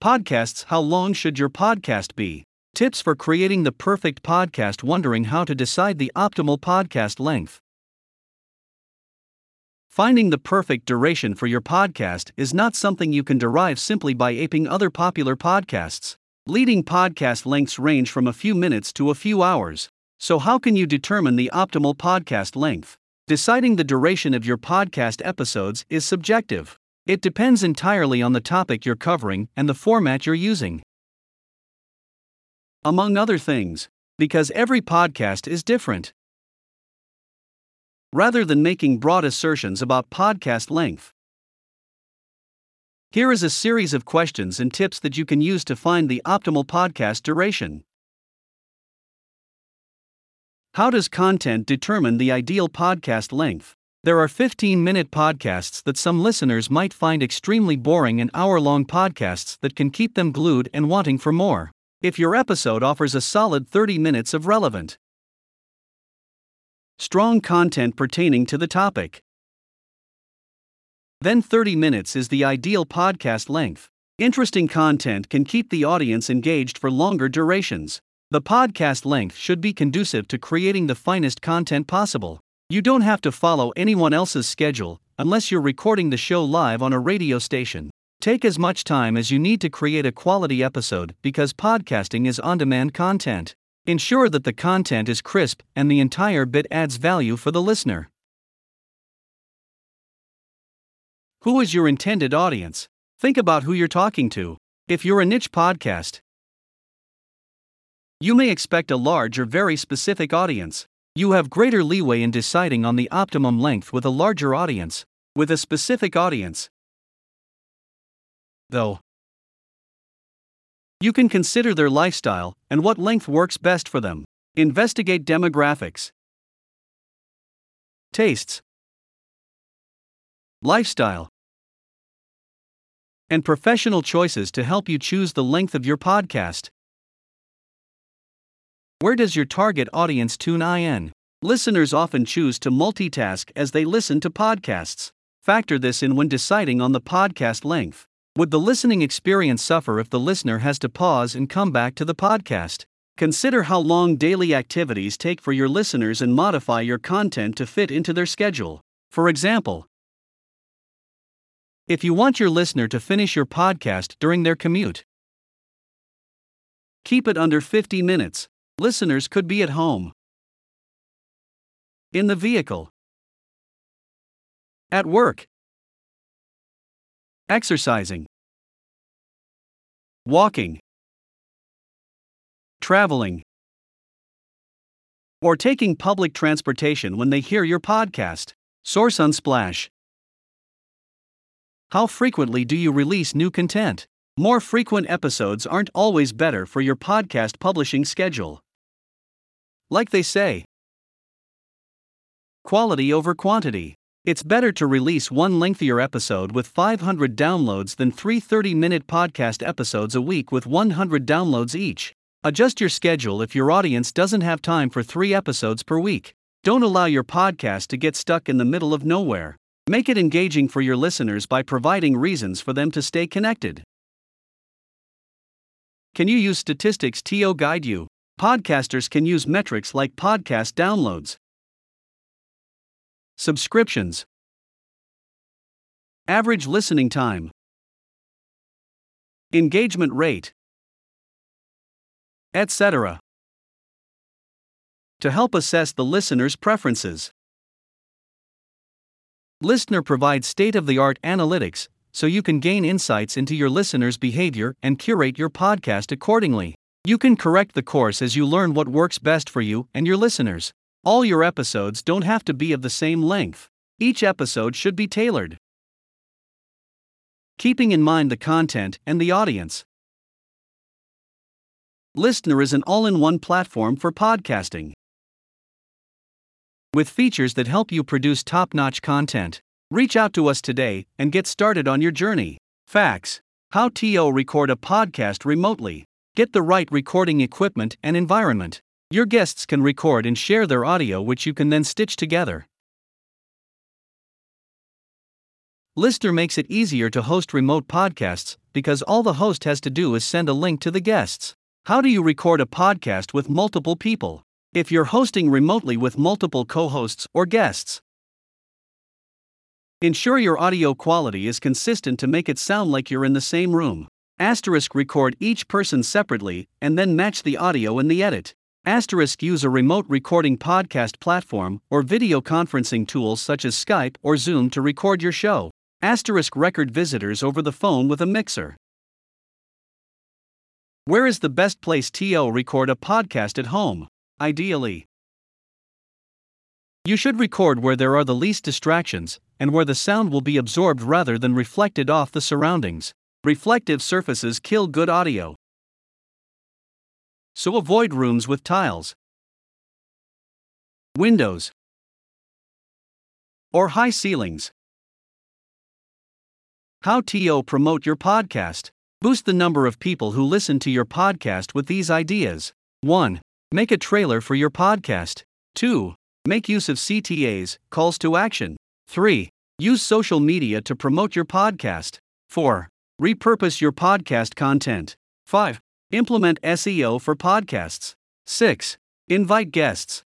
Podcasts How long should your podcast be? Tips for creating the perfect podcast. Wondering how to decide the optimal podcast length. Finding the perfect duration for your podcast is not something you can derive simply by aping other popular podcasts. Leading podcast lengths range from a few minutes to a few hours. So, how can you determine the optimal podcast length? Deciding the duration of your podcast episodes is subjective. It depends entirely on the topic you're covering and the format you're using. Among other things, because every podcast is different. Rather than making broad assertions about podcast length, here is a series of questions and tips that you can use to find the optimal podcast duration. How does content determine the ideal podcast length? There are 15 minute podcasts that some listeners might find extremely boring and hour long podcasts that can keep them glued and wanting for more. If your episode offers a solid 30 minutes of relevant, strong content pertaining to the topic, then 30 minutes is the ideal podcast length. Interesting content can keep the audience engaged for longer durations. The podcast length should be conducive to creating the finest content possible. You don't have to follow anyone else's schedule unless you're recording the show live on a radio station. Take as much time as you need to create a quality episode because podcasting is on demand content. Ensure that the content is crisp and the entire bit adds value for the listener. Who is your intended audience? Think about who you're talking to. If you're a niche podcast, you may expect a large or very specific audience. You have greater leeway in deciding on the optimum length with a larger audience. With a specific audience, though, you can consider their lifestyle and what length works best for them. Investigate demographics, tastes, lifestyle, and professional choices to help you choose the length of your podcast. Where does your target audience tune in? Listeners often choose to multitask as they listen to podcasts. Factor this in when deciding on the podcast length. Would the listening experience suffer if the listener has to pause and come back to the podcast? Consider how long daily activities take for your listeners and modify your content to fit into their schedule. For example, if you want your listener to finish your podcast during their commute, keep it under 50 minutes. Listeners could be at home, in the vehicle, at work, exercising, walking, traveling, or taking public transportation when they hear your podcast. Source Unsplash. How frequently do you release new content? More frequent episodes aren't always better for your podcast publishing schedule. Like they say, quality over quantity. It's better to release one lengthier episode with 500 downloads than three 30 minute podcast episodes a week with 100 downloads each. Adjust your schedule if your audience doesn't have time for three episodes per week. Don't allow your podcast to get stuck in the middle of nowhere. Make it engaging for your listeners by providing reasons for them to stay connected. Can you use statistics to guide you? Podcasters can use metrics like podcast downloads, subscriptions, average listening time, engagement rate, etc. to help assess the listener's preferences. Listnr provides state of the art analytics so you can gain insights into your listener's behavior and curate your podcast accordingly. You can correct the course as you learn what works best for you and your listeners. All your episodes don't have to be of the same length. Each episode should be tailored. Keeping in mind the content and the audience. Listnr is an all in one platform for podcasting. With features that help you produce top notch content. Reach out to us today and get started on your journey. Facts How TO record a podcast remotely. Get the right recording equipment and environment. Your guests can record and share their audio, which you can then stitch together. Listnr makes it easier to host remote podcasts because all the host has to do is send a link to the guests. How do you record a podcast with multiple people? If you're hosting remotely with multiple co hosts or guests, ensure your audio quality is consistent to make it sound like you're in the same room. Asterisk record each person separately and then match the audio in the edit. Asterisk use a remote recording podcast platform or video conferencing tools such as Skype or Zoom to record your show. Asterisk record visitors over the phone with a mixer. Where is the best place to record a podcast at home? Ideally, you should record where there are the least distractions and where the sound will be absorbed rather than reflected off the surroundings. Reflective surfaces kill good audio. So avoid rooms with tiles, windows, or high ceilings. How to promote your podcast? Boost the number of people who listen to your podcast with these ideas. 1. Make a trailer for your podcast. 2. Make use of CTAs, calls to action. 3. Use social media to promote your podcast. 4. Repurpose your podcast content. 5. Implement SEO for podcasts. 6. Invite guests.